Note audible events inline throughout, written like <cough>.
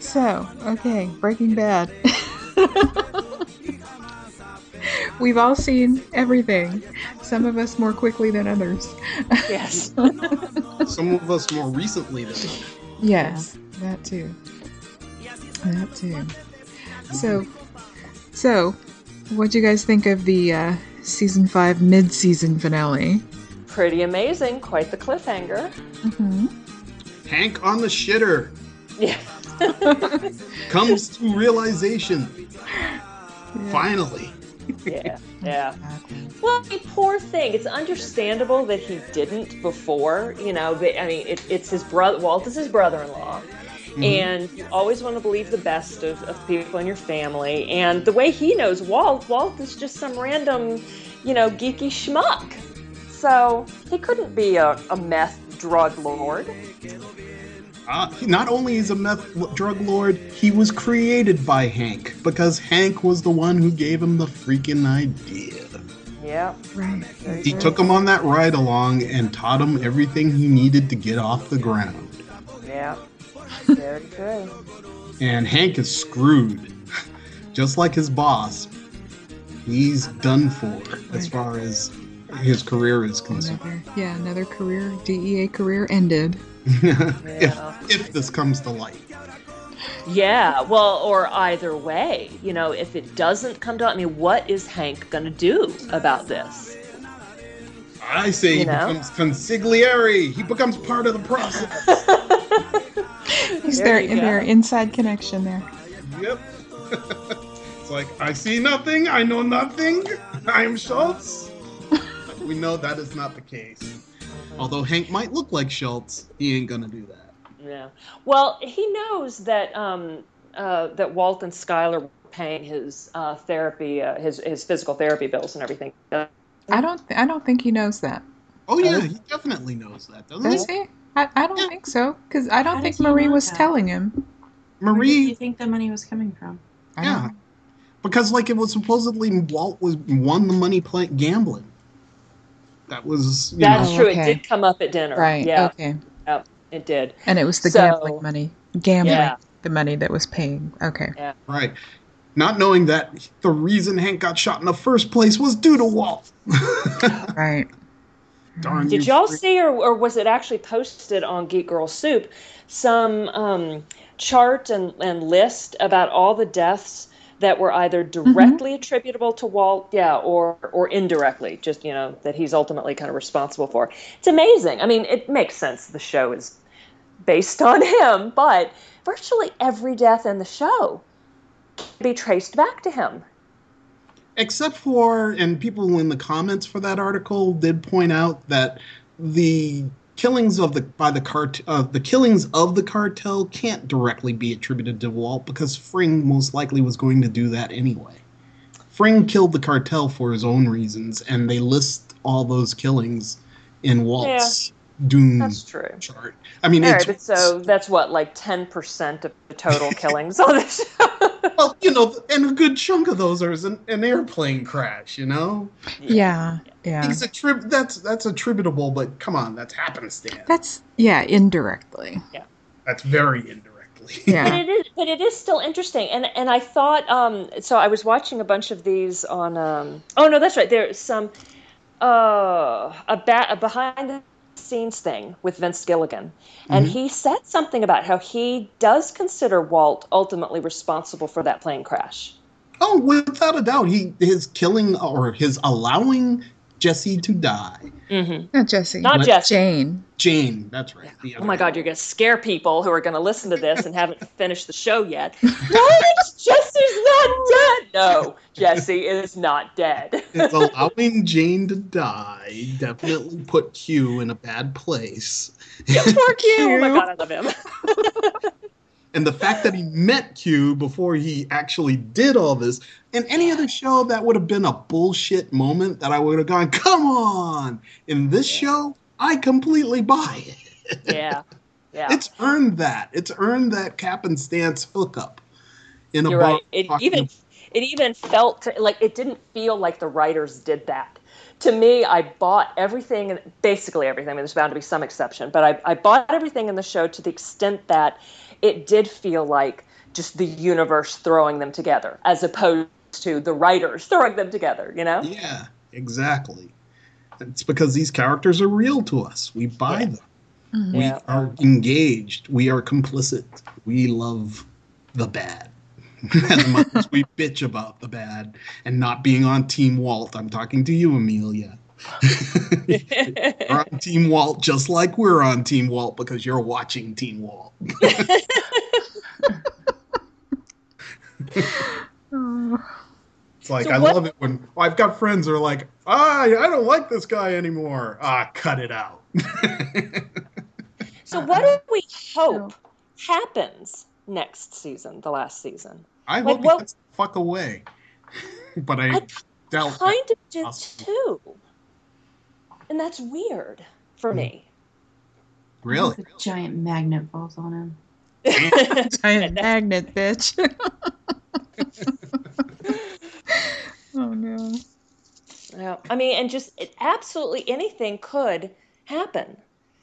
so, okay, Breaking Bad. <laughs> We've all seen everything. Some of us more quickly than others. Yes. <laughs> Some of us more recently than Yes, that too. That too. So, so, what do you guys think of the uh, season five mid-season finale? Pretty amazing. Quite the cliffhanger. Mm-hmm. Hank on the shitter Yeah. <laughs> comes to realization. Finally. Yeah. <laughs> Yeah. Well, I mean, poor thing. It's understandable that he didn't before. You know, but, I mean, it, it's his brother. Walt is his brother-in-law, mm-hmm. and you always want to believe the best of, of people in your family. And the way he knows Walt, Walt is just some random, you know, geeky schmuck. So he couldn't be a, a meth drug lord. Uh, not only is a meth drug lord, he was created by Hank because Hank was the one who gave him the freaking idea. Yeah. Right. He took him on that ride along and taught him everything he needed to get off the ground. Yeah. Very true. And Hank is screwed. <laughs> Just like his boss, he's done for as far as his career is concerned. Another, yeah, another career, DEA career ended. <laughs> Yeah. if, if this comes to light. Yeah, well, or either way, you know, if it doesn't come to, I mean, what is Hank going to do about this? I say he You know? becomes consigliere. He becomes part of the process. <laughs> He's There there in their inside connection there. yep. <laughs> it's like, I see nothing. I know nothing. I am Schultz. But we know that is not the case. Although Hank might look like Schultz, he ain't gonna do that. Yeah. Well, he knows that um, uh, that Walt and Skyler were paying his uh, therapy, uh, his his physical therapy bills and everything. I don't. Th- I don't think he knows that. Oh yeah, he definitely knows that, doesn't Does he? he? I, I don't Yeah. think so. Because I don't How think Marie was that? telling him. Marie, Where do you think the money was coming from? Yeah, because like it was supposedly Walt was won the money playing gambling. That was you That's Oh, true. okay. It did come up at dinner. Right. Yeah, Okay. it did. And it was the So- gambling money. Gambling. Yeah. The money that was paying. Okay. know, right. Not knowing that the reason Hank got shot in the first place was due to Walt. <laughs> Right. Darn Did you y'all freak. see, or, or was it actually posted on Geek Girl Soup, some um, chart and, and list about all the deaths that were either mm-hmm. directly attributable to Walt, yeah, or or indirectly, just you know that he's ultimately kind of responsible for. It's amazing. I mean, it makes sense. The show is based <laughs> on him, but virtually every death in the show can be traced back to him. except for and people in the comments for that article did point out that the killings of the by the cart uh, the killings of the cartel can't directly be attributed to Walt because Fring most likely was going to do that anyway. Fring killed the cartel for his own reasons, and they list all those killings in Walt's doom That's true. chart. I mean, All it's, right, but so that's what like ten percent of the total <laughs> killings on the show. well, you know, and a good chunk of those are an, an airplane crash. You know, Yeah. Yeah. It's attrib- that's that's attributable, but come on, that's happenstance. That's yeah. Indirectly. Yeah. That's very indirectly. But Yeah. it is, but it is still interesting, and and I thought, um, so I was watching a bunch of these on, um, oh no, that's right, there's some, uh, a, ba- a behind the scenes thing with Vince Gilligan, and Mhm. he said something about how he does consider Walt ultimately responsible for that plane crash. oh, without a doubt, he his killing or his allowing Jesse to die. Mm-hmm. Not Jesse. Not Jesse. Jane. Jane, that's right. the Oh my God, one. you're going to scare people who are going to listen to this and haven't <laughs> finished the show yet. <laughs> What? Jesse's not dead. No, Jesse is not dead. <laughs> It's allowing Jane to die definitely put Q in a bad place. Yeah, poor Q. Oh my God, I love him. And the fact that he met Q before he actually did all this, in any other show, that would have been a bullshit moment that I would have gone, come on. In this show, I completely buy it. <laughs> Yeah, yeah. It's earned that. It's earned that cap and stance hookup. In a You're bar right. It even it even felt like it didn't feel like the writers did that. To me, I bought everything, basically everything. I mean, there's bound to be some exception, but I, I bought everything in the show to the extent that it did feel like just the universe throwing them together, as opposed to the writers <laughs> throwing them together. You know? Yeah, exactly. It's because these characters are real to us. We buy Yeah. them. Mhm. We Yeah. are engaged. We are complicit. We love the bad. <laughs> as much as we bitch about the bad and not being on Team Walt, I'm talking to you, Amelia. You're on Team Walt just like we're on Team Walt because you're watching Team Walt. It's like So I what- love it when I've got friends who are like, ah, I don't like this guy anymore. Ah, cut it out. <laughs> so, what do we hope happens next season, the last season? I Like, hope what- he gets the fuck away. <laughs> but I, I doubt that. kind of did possible. too. And that's weird for me. Really? The giant magnet falls on him. <laughs> Giant <laughs> magnet, bitch. <laughs> oh no. Yeah, I mean, and just it, absolutely anything could happen,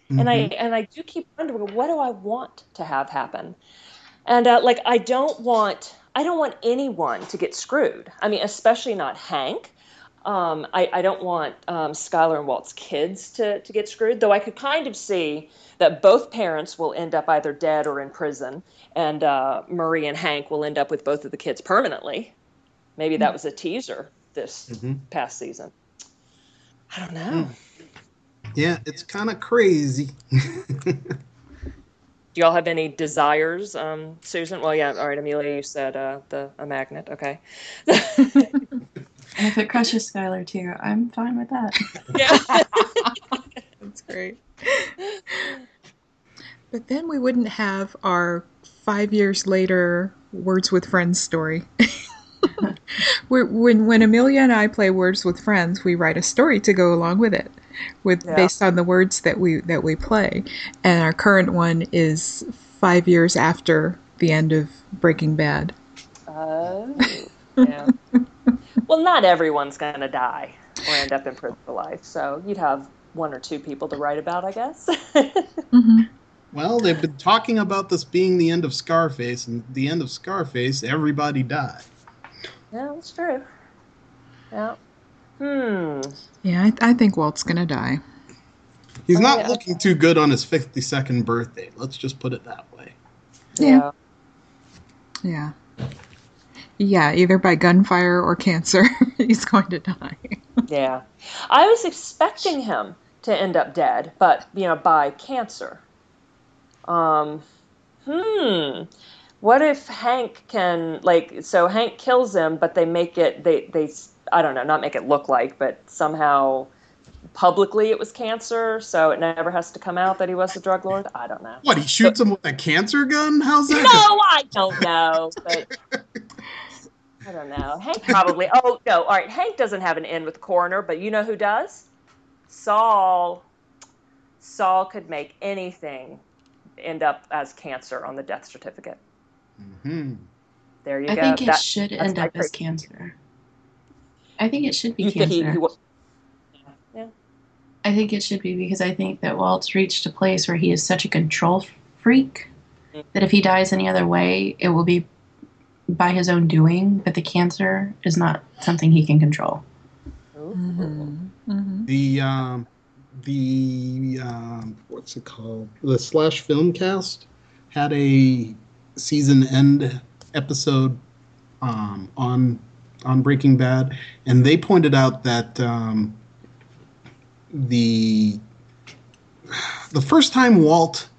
and I Mhm. and I do keep wondering, what do I want to have happen? And uh, like, I don't want I don't want anyone to get screwed. I mean, especially not Hank. Um, I, I don't want um, Skyler and Walt's kids to, to get screwed, though I could kind of see that both parents will end up either dead or in prison, and uh, Marie and Hank will end up with both of the kids permanently. Maybe that was a teaser this Mhm. past season. I don't know. Yeah, it's kind of crazy. <laughs> Do y'all have any desires, um, Susan? Well, yeah. All right, Amelia, you said uh, the a magnet. Okay. <laughs> And if it crushes Skyler too, I'm fine with that. yeah. <laughs> That's great. But then we wouldn't have our five years later Words with Friends story. <laughs> When when Amelia and I play Words with Friends, we write a story to go along with it, with Yeah. based on the words that we that we play. And our current one is five years after the end of Breaking Bad. Oh. Yeah. Well, not everyone's gonna die or end up in prison for life, so you'd have one or two people to write about, I guess. <laughs> Mm-hmm. well, they've been talking about this being the end of Scarface, and the end of Scarface, everybody died. yeah, that's true. Yeah. Hmm. Yeah, I, I think Walt's gonna die. He's Oh, not yeah. looking too good on his 52nd birthday. Let's just put it that way. Yeah. Yeah. Yeah, either by gunfire or cancer, <laughs> he's going to die. Yeah. I was expecting him to end up dead, but, you know, by cancer. Um, hmm. What if Hank can, like, so Hank kills him, but they make it, they, they, I don't know, not make it look like, but somehow publicly it was cancer, so it never has to come out that he was a drug lord? I don't know. What, he shoots him with a cancer gun? How's that? No, I don't know, but <laughs> I don't know. Hank probably. <laughs> Oh no, all right. Hank doesn't have an end with the coroner, but you know who does? Saul. Saul could make anything end up as cancer on the death certificate. hmm There you I go. I think it That- should end up as cancer. I think it should be you think he, cancer. he yeah. I think it should be because I think that Walt's reached a place where he is such a control freak Mm. that if he dies any other way, it will be by his own doing. But the cancer is not something he can control. Ooh. Mm-hmm. The um, the um, what's it called? The slash film cast had a season end episode um, on on Breaking Bad, and they pointed out that um, the the first time Walt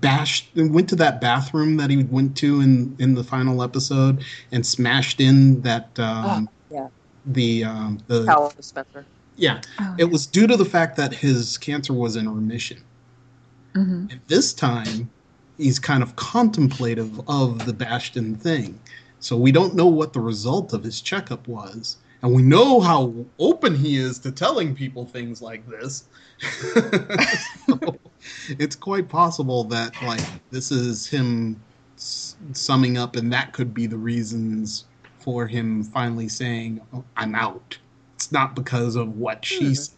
bashed and went to that bathroom that he went to in in the final episode and smashed in that um, yeah. the um, the Powell dispenser. yeah Oh, it was due to the fact that his cancer was in remission. hmm And this time, he's kind of contemplative of the Bastion thing. So we don't know what the result of his checkup was. And we know how open he is to telling people things like this. <laughs> so it's quite possible that, like, this is him s- summing up, and that could be the reasons for him finally saying, oh, "I'm out." It's not because of what she said;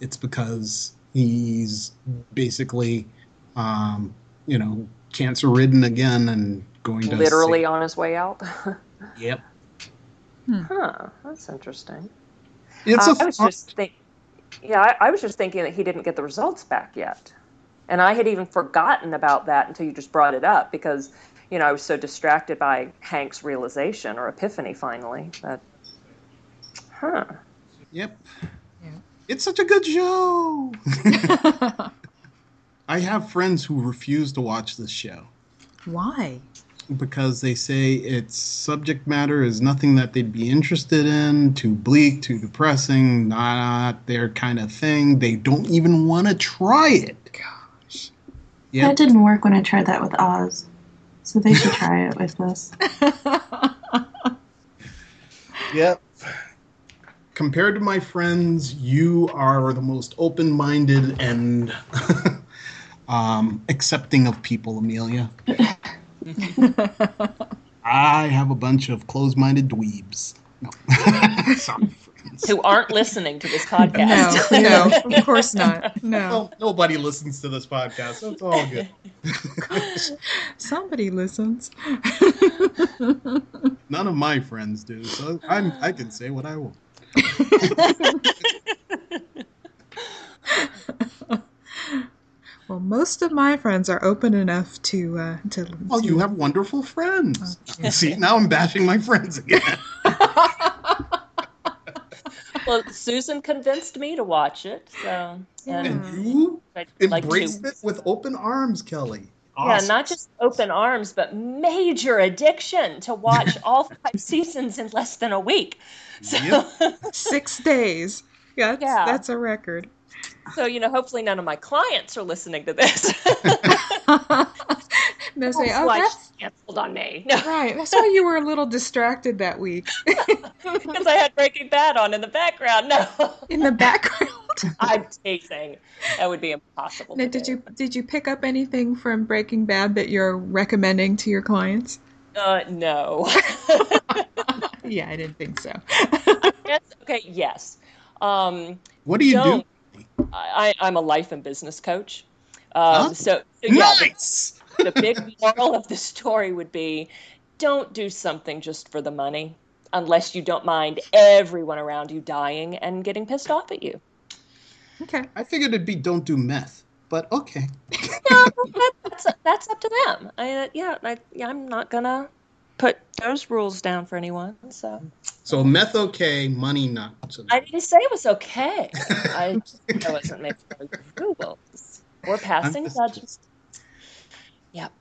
it's because he's basically, um, you know, cancer ridden again and going to Literally say- on his way out. <laughs> Yep. huh. That's interesting. It's Uh, a I was just think, yeah, I, I was just thinking that he didn't get the results back yet, and I had even forgotten about that until you just brought it up because, you know, I was so distracted by Hank's realization or epiphany finally that, huh? Yep. Yeah. It's such a good show. <laughs> I have friends who refuse to watch this show Why? because they say its subject matter is nothing that they'd be interested in, too bleak, too depressing, not their kind of thing. They don't even want to try it. Gosh. Yep. That didn't work when I tried that with Oz. So they should try it with this. <laughs> Yep. Compared to my friends, you are the most open minded and <laughs> um, accepting of people, Amelia. <laughs> I have a bunch of closed minded dweebs. No. Sorry, friends. Who aren't listening to this <laughs> podcast? no, no, of <laughs> course not. No. Well, nobody listens to this podcast, so it's all good. Somebody listens. <laughs> None of my friends do, so I'm I can say what I want. well, most of my friends are open enough to uh, to. Well, you have wonderful friends. Okay. See, now I'm bashing my friends again. Well, Susan convinced me to watch it, so and um, And you I'd like embraced it with open arms, Kelly. Yeah, not just open arms, but major addiction to watch <laughs> all five seasons in less than a week. So, Yep. <laughs> Six days. Yeah, that's, Yeah. that's a record. so you know, hopefully none of my clients are listening to this. <laughs> They'll That's "Oh, why that's canceled on me. No, right. That's why you were a little distracted that week <laughs> because I had Breaking Bad on in the background. No, in the background." <laughs> I'm teasing. That would be impossible. Now, did do. you did you pick up anything from Breaking Bad that you're recommending to your clients? Uh, no. <laughs> Yeah, I didn't think so. yes. Okay. Yes. Um, What do you don't. do? I, I'm a life and business coach. Um, Huh? So, so yeah, Nice. The big moral of the story would be don't do something just for the money unless you don't mind everyone around you dying and getting pissed off at you. Okay. I figured it'd be don't do meth, but okay. No, that, that's, that's up to them. I, uh, yeah, I, yeah, I'm not going to put those rules down for anyone. So So meth okay, money not. So I didn't say it was okay. I, I wasn't making rules. We're passing just- judgment. Yep.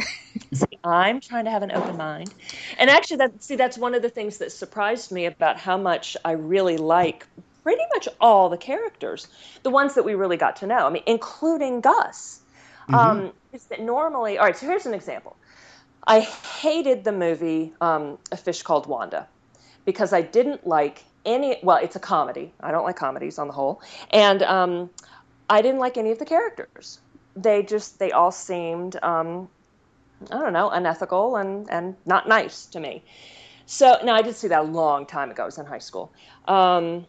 <laughs> see, I'm trying to have an open mind. And actually that see that's one of the things that surprised me about how much I really like pretty much all the characters. The ones that we really got to know. I mean, including Gus. Um, is that normally all right, so here's an example. I hated the movie um, A Fish Called Wanda because I didn't like any well, it's a comedy. I don't like comedies on the whole. And um, I didn't like any of the characters. They just they all seemed um, I don't know, unethical and and not nice to me. So now I did see that a long time ago. I was in high school, um,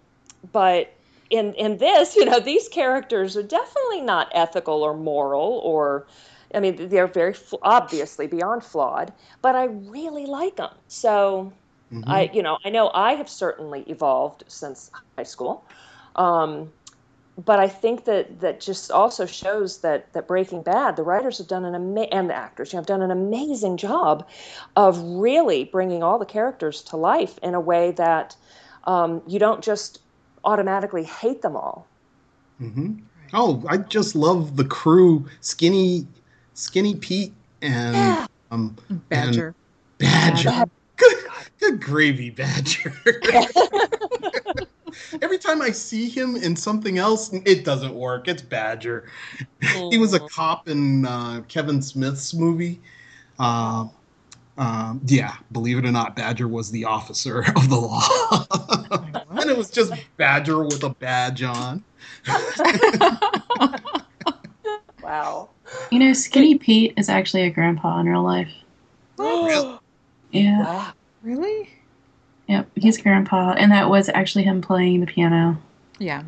but in in this, you know, these characters are definitely not ethical or moral or. I mean, they're very obviously beyond flawed, but I really like them. So Mhm. I, you know, I know I have certainly evolved since high school, um, but I think that that just also shows that that Breaking Bad, the writers have done an ama- and the actors, you know, have done an amazing job of really bringing all the characters to life in a way that um, you don't just automatically hate them all. Mhm. Oh, I just love the crew, skinny, skinny Pete and Yeah. um Badger. Badger. Badger. Good, good gravy, Badger. <laughs> Every time I see him in something else, it doesn't work. It's Badger. <laughs> he was a cop in uh, Kevin Smith's movie. Uh, um, yeah, believe it or not, Badger was the officer <laughs> of the law. <laughs> and it was just Badger with a badge on. Wow. You know, Skinny Pete is actually a grandpa in real life. <gasps> wow. Yeah. Really? He's grandpa, and that was actually him playing the piano. Yeah.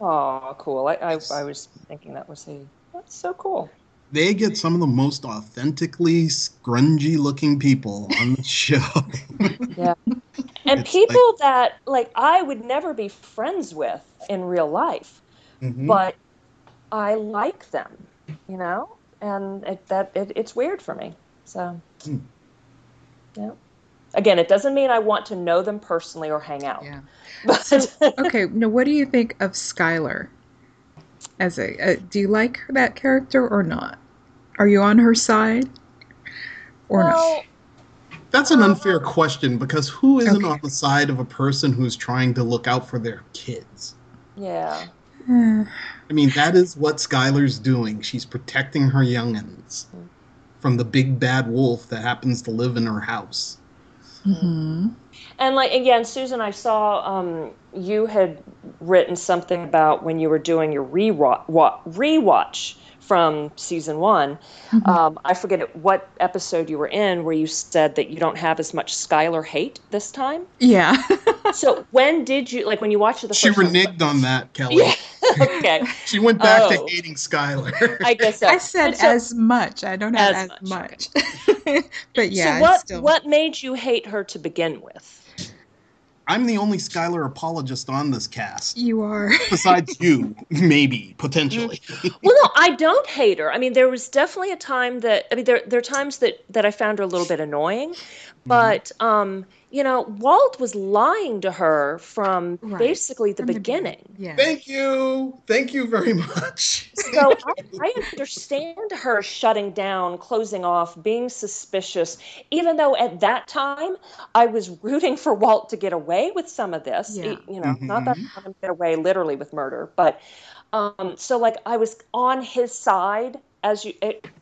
Oh, cool. I, I, I was thinking that was he. That's so cool. They get some of the most authentically scrungy looking people on the <laughs> show. Yeah. <laughs> And It's people that like I would never be friends with in real life, Mhm. but I like them, you know, and it, that it, it's weird for me. So, Hmm. yeah. Again, it doesn't mean I want to know them personally or hang out. Yeah. <laughs> But So, okay, now what do you think of Skyler? As a, uh, do you like that character or not? Are you on her side or not? That's an unfair question because who isn't Okay. on the side of a person who's trying to look out for their kids? yeah. Uh, <sighs> I mean, that is what Skyler's doing. She's protecting her youngins from the big bad wolf that happens to live in her house. Mhm. And like again, Susan, I saw um, you had written something about when you were doing your rewatch, wa- rewatch from season one. Mhm. Um, I forget what episode you were in where you said that you don't have as much Skyler hate this time. Yeah. <laughs> So when did you like when you watched it the She first time? reneged on that, Kelly. Yeah. <laughs> okay. She went back Oh. to hating Skyler. I guess so. I said so- as much. I don't have As as, much, much. <laughs> but yeah, so what still what made you hate her to begin with? I'm the only Skyler apologist on this cast. you are. <laughs> Besides you, maybe, potentially. well no i don't hate her i mean there was definitely a time that i mean there, there are times that that i found her a little bit annoying but um you know walt was lying to her from Right. basically the From the beginning Yeah. Thank you. Thank you very much. so I, I understand her shutting down closing off being suspicious even though at that time i was rooting for walt to get away with some of this Yeah. you know not that Mhm. I want him to get away literally with murder but um so like i was on his side as you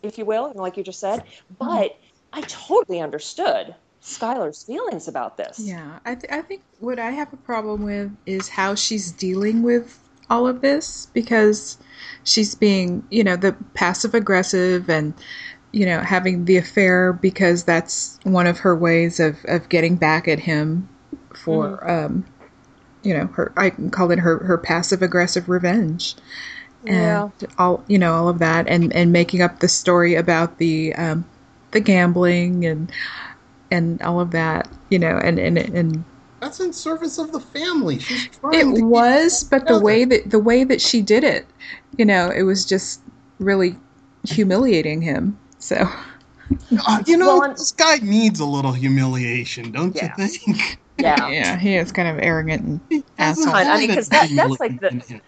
if you will like you just said but i totally understood skyler's feelings about this Yeah, I, th- I think what I have a problem with is how she's dealing with all of this because she's being, you know, the passive aggressive and, you know, having the affair because that's one of her ways of, of getting back at him for, um, you know, her, I can call it her, her passive aggressive revenge. Yeah. And all, you know, all of that and, and making up the story about the, um, the gambling and, and all of that, you know, and, and, and That's in service of the family. She's trying it to keep was, but the way that the way that she did it, you know, it was just really humiliating him. So Uh, you know, Well, and- this guy needs a little humiliation, don't Yeah. you think? yeah yeah, he is kind of arrogant and Asshole. I mean, because that that- that's like the-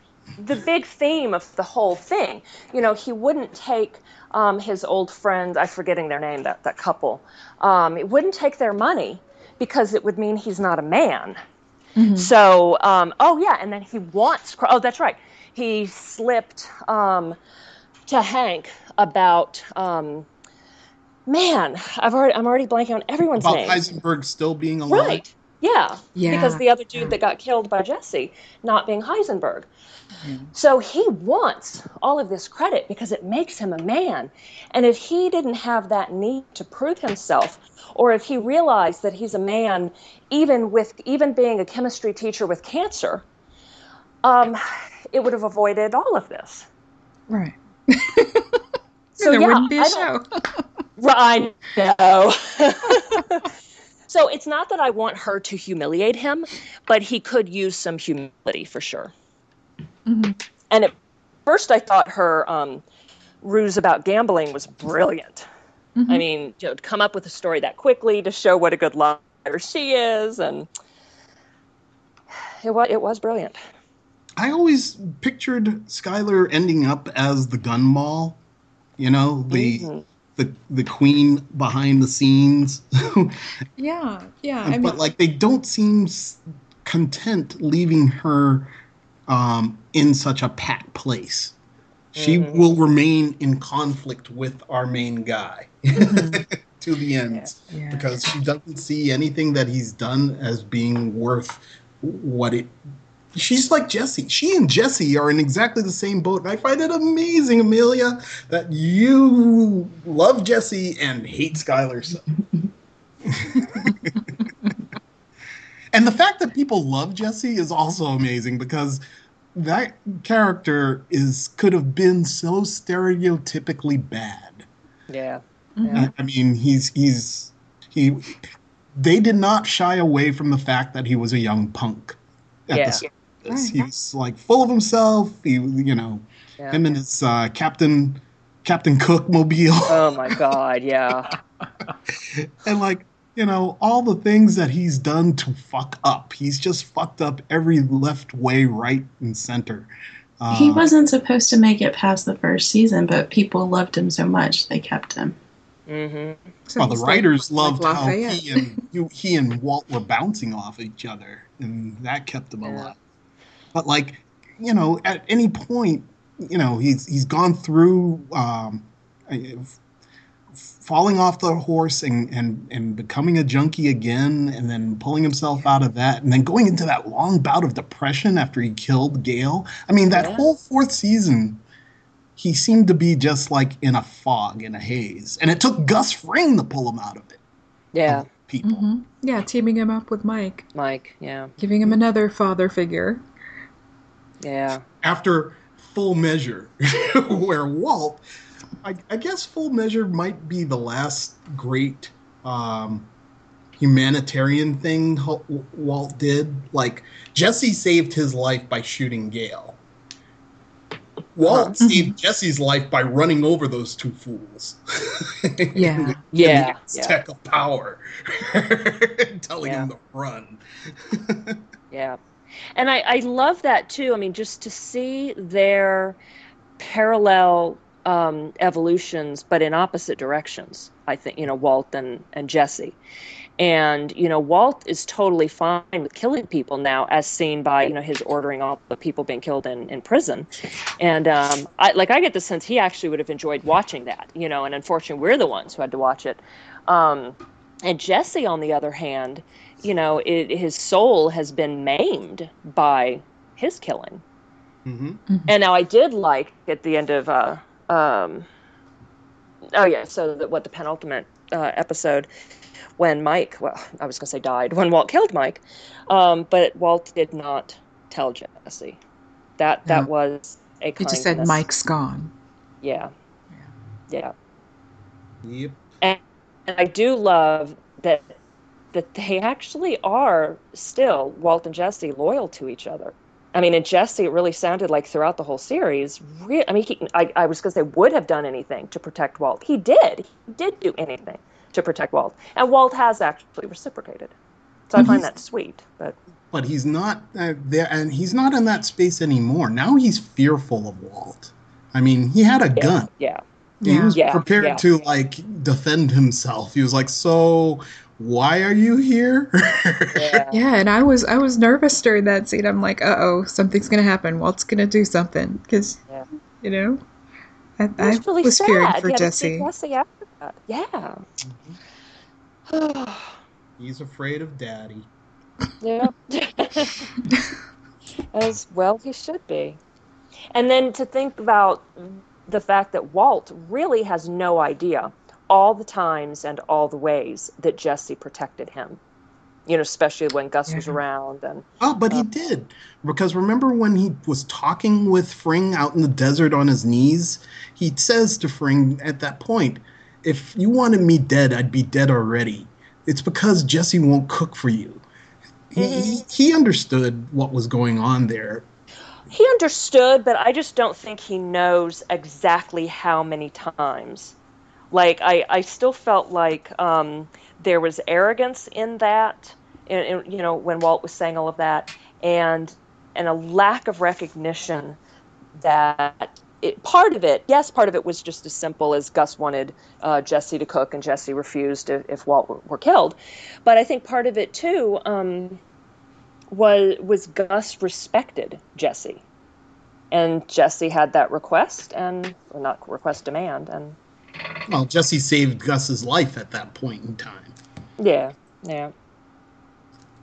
the big theme of the whole thing. You know, he wouldn't take um, his old friend, I'm forgetting their name, that, that couple, um, he wouldn't take their money because it would mean he's not a man. Mhm. So, um, oh yeah, and then he wants, oh, that's right. He slipped um, to Hank about, um, man, I've already, I'm already blanking on everyone's About name. Heisenberg still being alive. Right. Yeah. Yeah. Because the other dude that got killed by Jesse not being Heisenberg. Yeah. So he wants all of this credit because it makes him a man. And if he didn't have that need to prove himself, or if he realized that he's a man, even with even being a chemistry teacher with cancer, um, it would have avoided all of this. right. So <laughs> there yeah, wouldn't be a I show. <laughs> I know. <laughs> so it's not that I want her to humiliate him, but he could use some humility for sure. Mhm. And at first, I thought her um, ruse about gambling was brilliant. I Mhm. mean, you know, to come up with a story that quickly to show what a good liar she is, and it was it was brilliant. I always pictured Skyler ending up as the gun mall. You know, the Mhm. The the queen behind the scenes. <laughs> Yeah, yeah. I mean, but like they don't seem content leaving her um, in such a packed place. She Mhm. will remain in conflict with our main guy Mhm. <laughs> to the end yeah. because she doesn't see anything that he's done as being worth what it. She's like Jesse. She and Jesse are in exactly the same boat. And I find it amazing, Amelia, that you love Jesse and hate Skyler so. <laughs> And the fact that people love Jesse is also amazing because that character is could have been so stereotypically bad. Yeah. Mhm. I, I mean, he's he's he. They did not shy away from the fact that he was a young punk. At Yeah. the start of this. Right. He's like full of himself. He, you know, Yeah. him and his uh, Captain Captain Cook mobile. Oh my God. Yeah. <laughs> and like you know all the things that he's done to fuck up he's just fucked up every left way right and center uh, he wasn't supposed to make it past the first season, but people loved him so much they kept him. hmm So well the he's like- writers like loved how he and he, he and walt were bouncing off each other and that kept him Yeah. alive but like you know at any point you know he's he's gone through um falling off the horse and, and and becoming a junkie again and then pulling himself out of that and then going into that long bout of depression after he killed Gale. I mean that Yeah. whole fourth season he seemed to be just like in a fog, in a haze. And it took Gus Fring to pull him out of it. Yeah. of People. Mhm. Yeah, teaming him up with Mike, Mike. Yeah. giving him another father figure. Yeah. after full measure <laughs> where walt I, I guess full measure might be the last great um, humanitarian thing walt did like jesse saved his life by shooting gale walt Uh-huh. saved jesse's life by running over those two fools <laughs> Yeah. <laughs> Yeah. It's Yeah. tech of power telling Yeah. him to run Yeah. And I, I love that too. I mean, just to see their parallel um, evolutions, but in opposite directions. I think, you know, Walt and, and Jesse. And, you know, Walt is totally fine with killing people now, as seen by, you know, his ordering all the people being killed in, in prison. And, um, I, like, I get the sense he actually would have enjoyed watching that, you know, and unfortunately, we're the ones who had to watch it. Um, and Jesse, on the other hand, you know, it, his soul has been maimed by his killing. hmm And now I did like at the end of, uh, um, oh yeah, so that what the penultimate uh, episode when Mike, well, I was gonna say died <laughs> when Walt killed Mike, um, but Walt did not tell Jesse. That that No. was a He just said Mike's gone. Yeah, yeah. yep And I do love that that they actually are still Walt and Jesse loyal to each other. I mean, and Jesse, it really sounded like throughout the whole series. Re- I mean, he, I, I was going to say would have done anything to protect Walt. He did. He did do anything to protect Walt, and Walt has actually reciprocated. So I find that sweet. But but he's not uh, there and he's not in that space anymore now he's fearful of walt i mean he had a yeah, gun yeah, he was Yeah, prepared yeah. to like defend himself he was like so why are you here yeah, <laughs> Yeah, and I was I was nervous during that scene. I'm like, uh oh, something's gonna happen. Walt's gonna do something because, Yeah. you know, I, I was really was sad. fearing for He had to see Jesse. Jesse after that. Yeah. <sighs> he's afraid of daddy Yeah. <laughs> As well he should be. And then to think about the fact that Walt really has no idea all the times and all the ways that Jesse protected him. You know, especially when Gus was around and oh but he Uh. did because remember when he was talking with fring out in the desert on his knees he says to fring at that point if you wanted me dead i'd be dead already it's because jesse won't cook for you he, he, he understood what was going on there he understood, but I just don't think he knows exactly how many times. Like I, I still felt like um, there was arrogance in that, in, you know, when Walt was saying all of that, and and a lack of recognition that it, part of it, yes, part of it was just as simple as Gus wanted uh, Jesse to cook and Jesse refused if, if Walt were, were killed, but I think part of it too. Um, was was Gus respected Jesse, and Jesse had that request and not request demand and well jesse saved gus's life at that point in time yeah yeah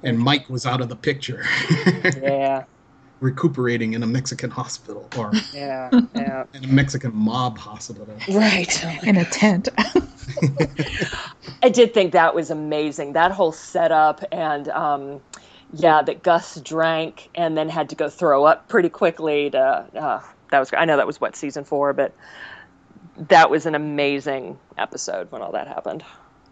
and Mike was out of the picture, yeah <laughs> recuperating in a Mexican hospital or yeah yeah in a Mexican mob hospital. right. in a tent. <laughs> I did think that was amazing. That whole setup and um, yeah, that Gus drank and then had to go throw up pretty quickly. To uh, that was I know that was what season four, but that was an amazing episode when all that happened.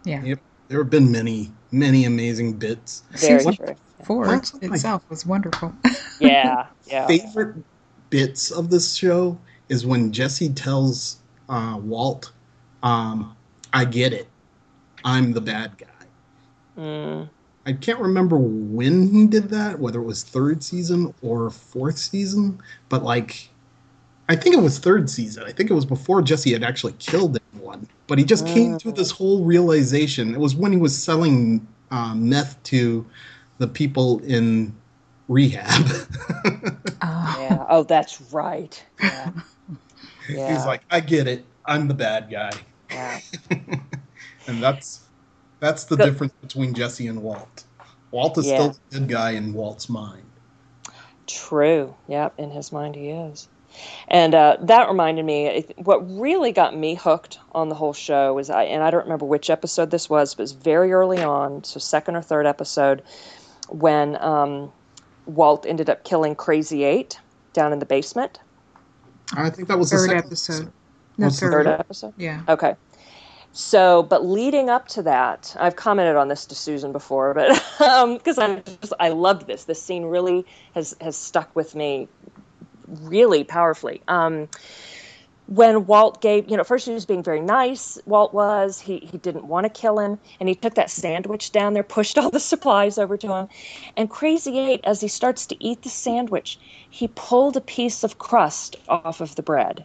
Yeah. Yep. There have been many, many amazing bits. Very Season true. Four That's like- itself was wonderful. <laughs> Yeah, yeah. Favorite bits of this show is when Jesse tells uh, Walt, um, "I get it. I'm the bad guy." Mm. I can't remember when he did that, whether it was third season or fourth season, but like, I think it was third season. I think it was before Jesse had actually killed anyone. But he just came to this whole realization. It was when he was selling uh, meth to the people in rehab. Uh, <laughs> Yeah. Oh, that's right. Yeah. <laughs> Yeah. He's like, I get it. I'm the bad guy. yeah. <laughs> And that's that's the Go- difference between Jesse and Walt. Walt is Yeah. still the good guy in Walt's mind. True. Yep. In his mind, he is. And uh, that reminded me, what really got me hooked on the whole show was, I, and I don't remember which episode this was, but it was very early on, so second or third episode, when um, Walt ended up killing Krazy-8 down in the basement. I think that was the third second episode. No, the third. Third episode. Yeah. Okay. So, but leading up to that, I've commented on this to Susan before, but <laughs> because I just I loved this. This scene really has has stuck with me really powerfully. Um, when Walt gave, you know, first he was being very nice. Walt was. He he didn't want to kill him, and he took that sandwich down there, pushed all the <laughs> supplies over to him, and Krazy-8, as he starts to eat the sandwich, he pulled a piece of crust off of the bread.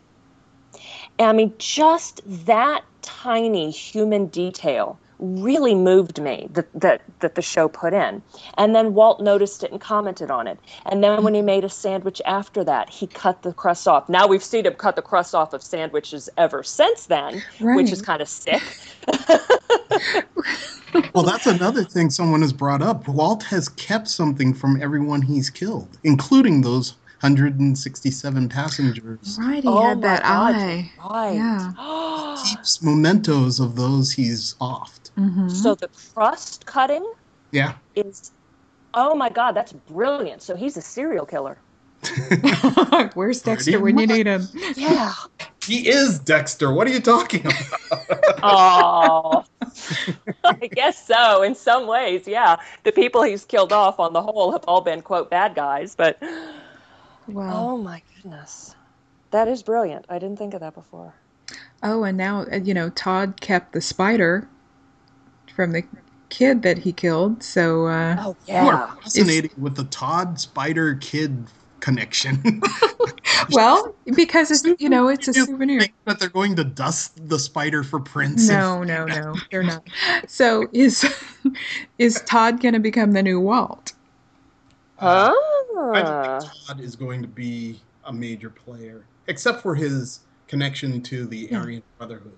And I mean, just that tiny human detail really moved me that, that that the show put in. And then Walt noticed it and commented on it. And then when he made a sandwich after that, he cut the crust off. Now we've seen him cut the crust off of sandwiches ever since then, which is kind of sick. <laughs> Well, that's another thing someone has brought up. Walt has kept something from everyone he's killed, including those 167 passengers. Right, he Oh had that God, eye. Right. Yeah. <gasps> Keeps mementos of those he's offed. hmm so the crust cutting Yeah. is oh my god, that's brilliant. So he's a serial killer. <laughs> Where's Dexter when you need him? Yeah. <laughs> He is Dexter. What are you talking about? <laughs> Oh, I guess so. In some ways, yeah. The people he's killed off, on the whole, have all been quote bad guys. But Wow. oh my goodness, that is brilliant. I didn't think of that before. Oh, and now uh, you know Todd kept the spider from the kid that he killed. So uh, Oh You are yeah. fascinated with the Todd Spider Kid connection. <laughs> <laughs> well, because it's you know it's a souvenir. Think that they're going to dust the spider for prints. No, no, no, they're not. So is <laughs> is Todd going to become the new Walt? Uh, Ah. I don't think Todd is going to be a major player, except for his connection to the Yeah. Aryan Brotherhood.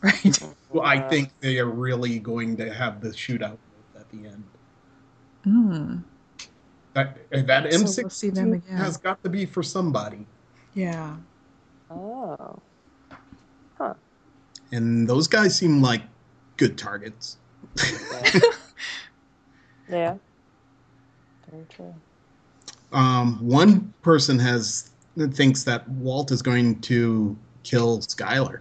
Right. <laughs> Who I think they are really going to have the shootout with at the end. Mm, That that M16 we'll see them again. has got to be for somebody, yeah. Oh. Huh. And those guys seem like good targets. Yeah. <laughs> Very true. Um, one person has thinks that Walt is going to kill Skyler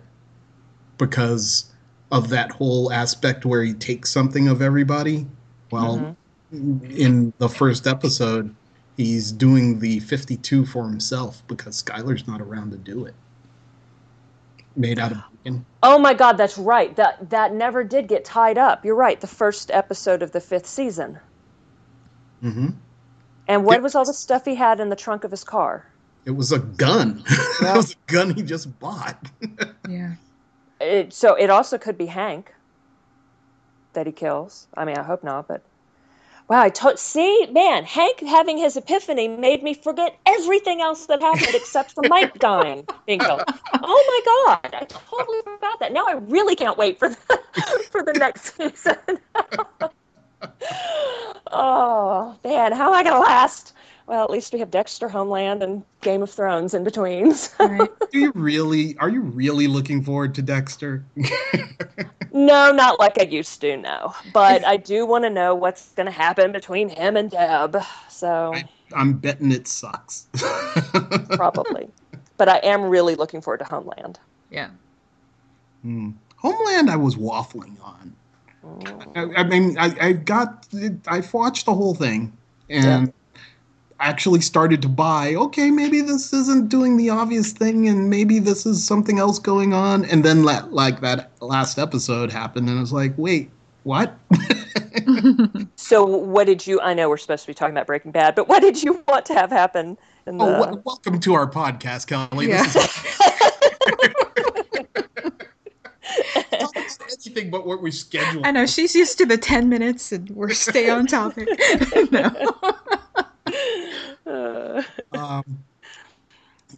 because of that whole aspect where he takes something of everybody. Well, in the first episode, he's doing the 52 for himself because Skyler's not around to do it. Made out of bacon. Oh my God, that's right. That that never did get tied up. You're right. The first episode of the fifth season. hmm And what Yeah. was all the stuff he had in the trunk of his car? It was a gun. <laughs> Yeah. it was a gun he just bought. <laughs> Yeah. It, so it also could be Hank that he kills. I mean, I hope not, but wow, I to- see, man, Hank having his epiphany made me forget everything else that happened except for Mike <laughs> dying, being killed. Oh my god, I totally forgot that. Now I really can't wait for the, for the next season. Oh man, how am I gonna last? Well, at least we have Dexter, Homeland, and Game of Thrones in between. <laughs> Right. Do you really? Are you really looking forward to Dexter? <laughs> No, not like I used to. No, but I do want to know what's going to happen between him and Deb. So I, I'm betting it sucks. <laughs> probably, but I am really looking forward to Homeland. Yeah. Hmm. Homeland, I was waffling on. I, I mean, I, I got, I watched the whole thing and actually started to buy. Okay, maybe this isn't doing the obvious thing, and maybe this is something else going on. And then, la- like that last episode happened, and I was like, wait, what? <laughs> So, what did you? I know we're supposed to be talking about Breaking Bad, but what did you want to have happen? In oh, the, oh, w- welcome to our podcast, Kelly. Yeah. <laughs> <laughs> This is anything but what we scheduled. I know she's used to the 10 minutes and we're stay on <laughs> topic. <laughs> no. <laughs> Uh, um,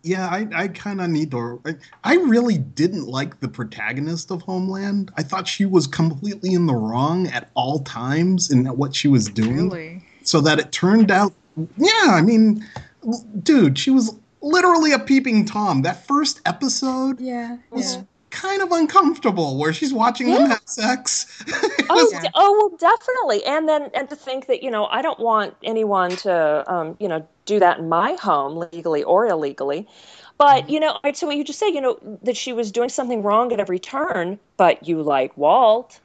yeah, I, I kind of need to. I, I really didn't like the protagonist of Homeland. I thought she was completely in the wrong at all times in what she was doing. Really? So that it turned out, yeah, I mean, dude, she was literally a peeping Tom. That first episode Yeah. was Yeah. Kind of uncomfortable where she's watching them have sex. <laughs> Oh, Yeah. oh, well, definitely. And then, and to think that you know, I don't want anyone to, um, you know, do that in my home, legally or illegally. But you know, right, so what you just say, you know, that she was doing something wrong at every turn, but you like Walt.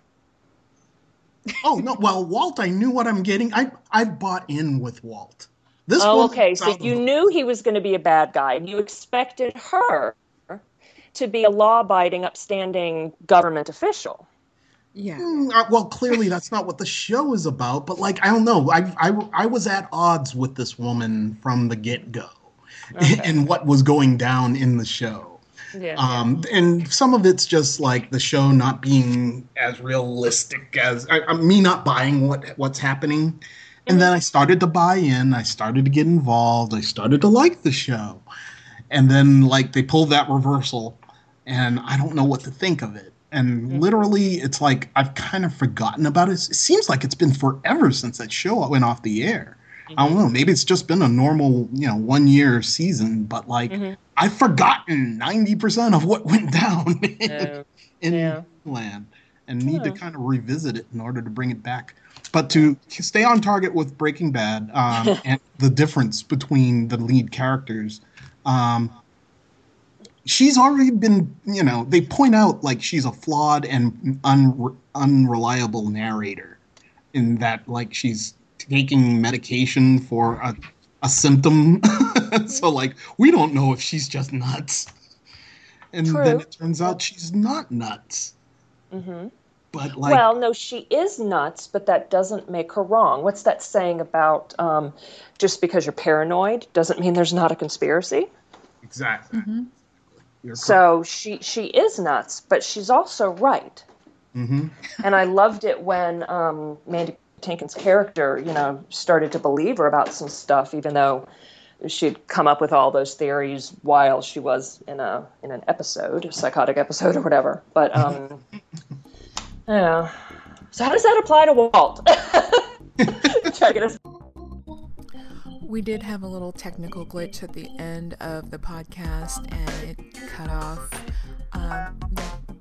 oh no, well, Walt, I knew what I'm getting. I I bought in with Walt. This Oh, okay. So you knew he was going to be a bad guy, and you expected her to be a law-abiding, upstanding government official. Yeah. Mm, uh, well, clearly that's not what the show is about. But like, I don't know. I I, I was at odds with this woman from the get go, Okay. <laughs> and what was going down in the show. Yeah. Um, and some of it's just like the show not being as realistic as I, I, me not buying what what's happening. And then I started to buy in. I started to get involved. I started to like the show. And then like they pulled that reversal, and I don't know what to think of it. And Mhm. literally, it's like I've kind of forgotten about it. It seems like it's been forever since that show went off the air. I don't know. Maybe it's just been a normal, you know, one year season, but like Mhm. I've forgotten ninety percent of what went down <laughs> in, Yeah. in Yeah. land, and need to kind of revisit it in order to bring it back. But to stay on target with Breaking Bad um, <laughs> and the difference between the lead characters, um, she's already been, you know, they point out like she's a flawed and un- unreliable narrator in that like she's taking medication for a, a symptom. <laughs> so like we don't know if she's just nuts. And then it turns out she's not nuts. hmm But like well, no, she is nuts, but that doesn't make her wrong. What's that saying about um, just because you're paranoid doesn't mean there's not a conspiracy? exactly. Mhm. You're So she she is nuts, but she's also right. hmm And I loved it when um, Mandy Patinkin's character, you know, started to believe her about some stuff, even though she'd come up with all those theories while she was in a in an episode, a psychotic episode or whatever. But um, <laughs> yeah. So how does that apply to Walt? <laughs> Checking us. We did have a little technical glitch at the end of the podcast and it cut off um,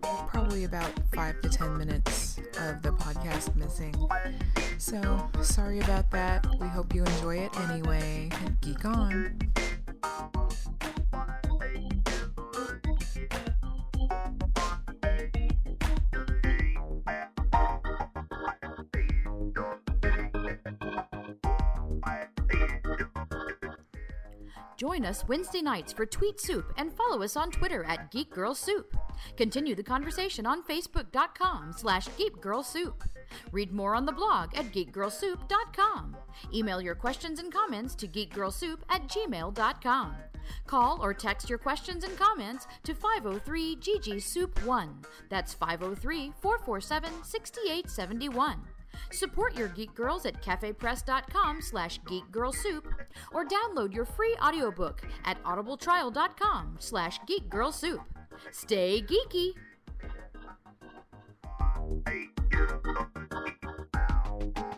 probably about five to ten minutes of the podcast missing. So, sorry about that. We hope you enjoy it anyway. Geek on. Join us Wednesday nights for Tweet Soup and follow us on Twitter at Geek Girl Soup. Continue the conversation on Facebook.com slash Geek Girl Soup. Read more on the blog at geekgirlsoup.com. Email your questions and comments to geekgirlsoup at gmail.com. Call or text your questions and comments to 503 GG Soup 1. That's 503 447 6871. Support your Geek Girls at cafepress.com slash geekgirlsoup or download your free audiobook at audibletrial.com slash geekgirlsoup. Stay geeky! Thank you.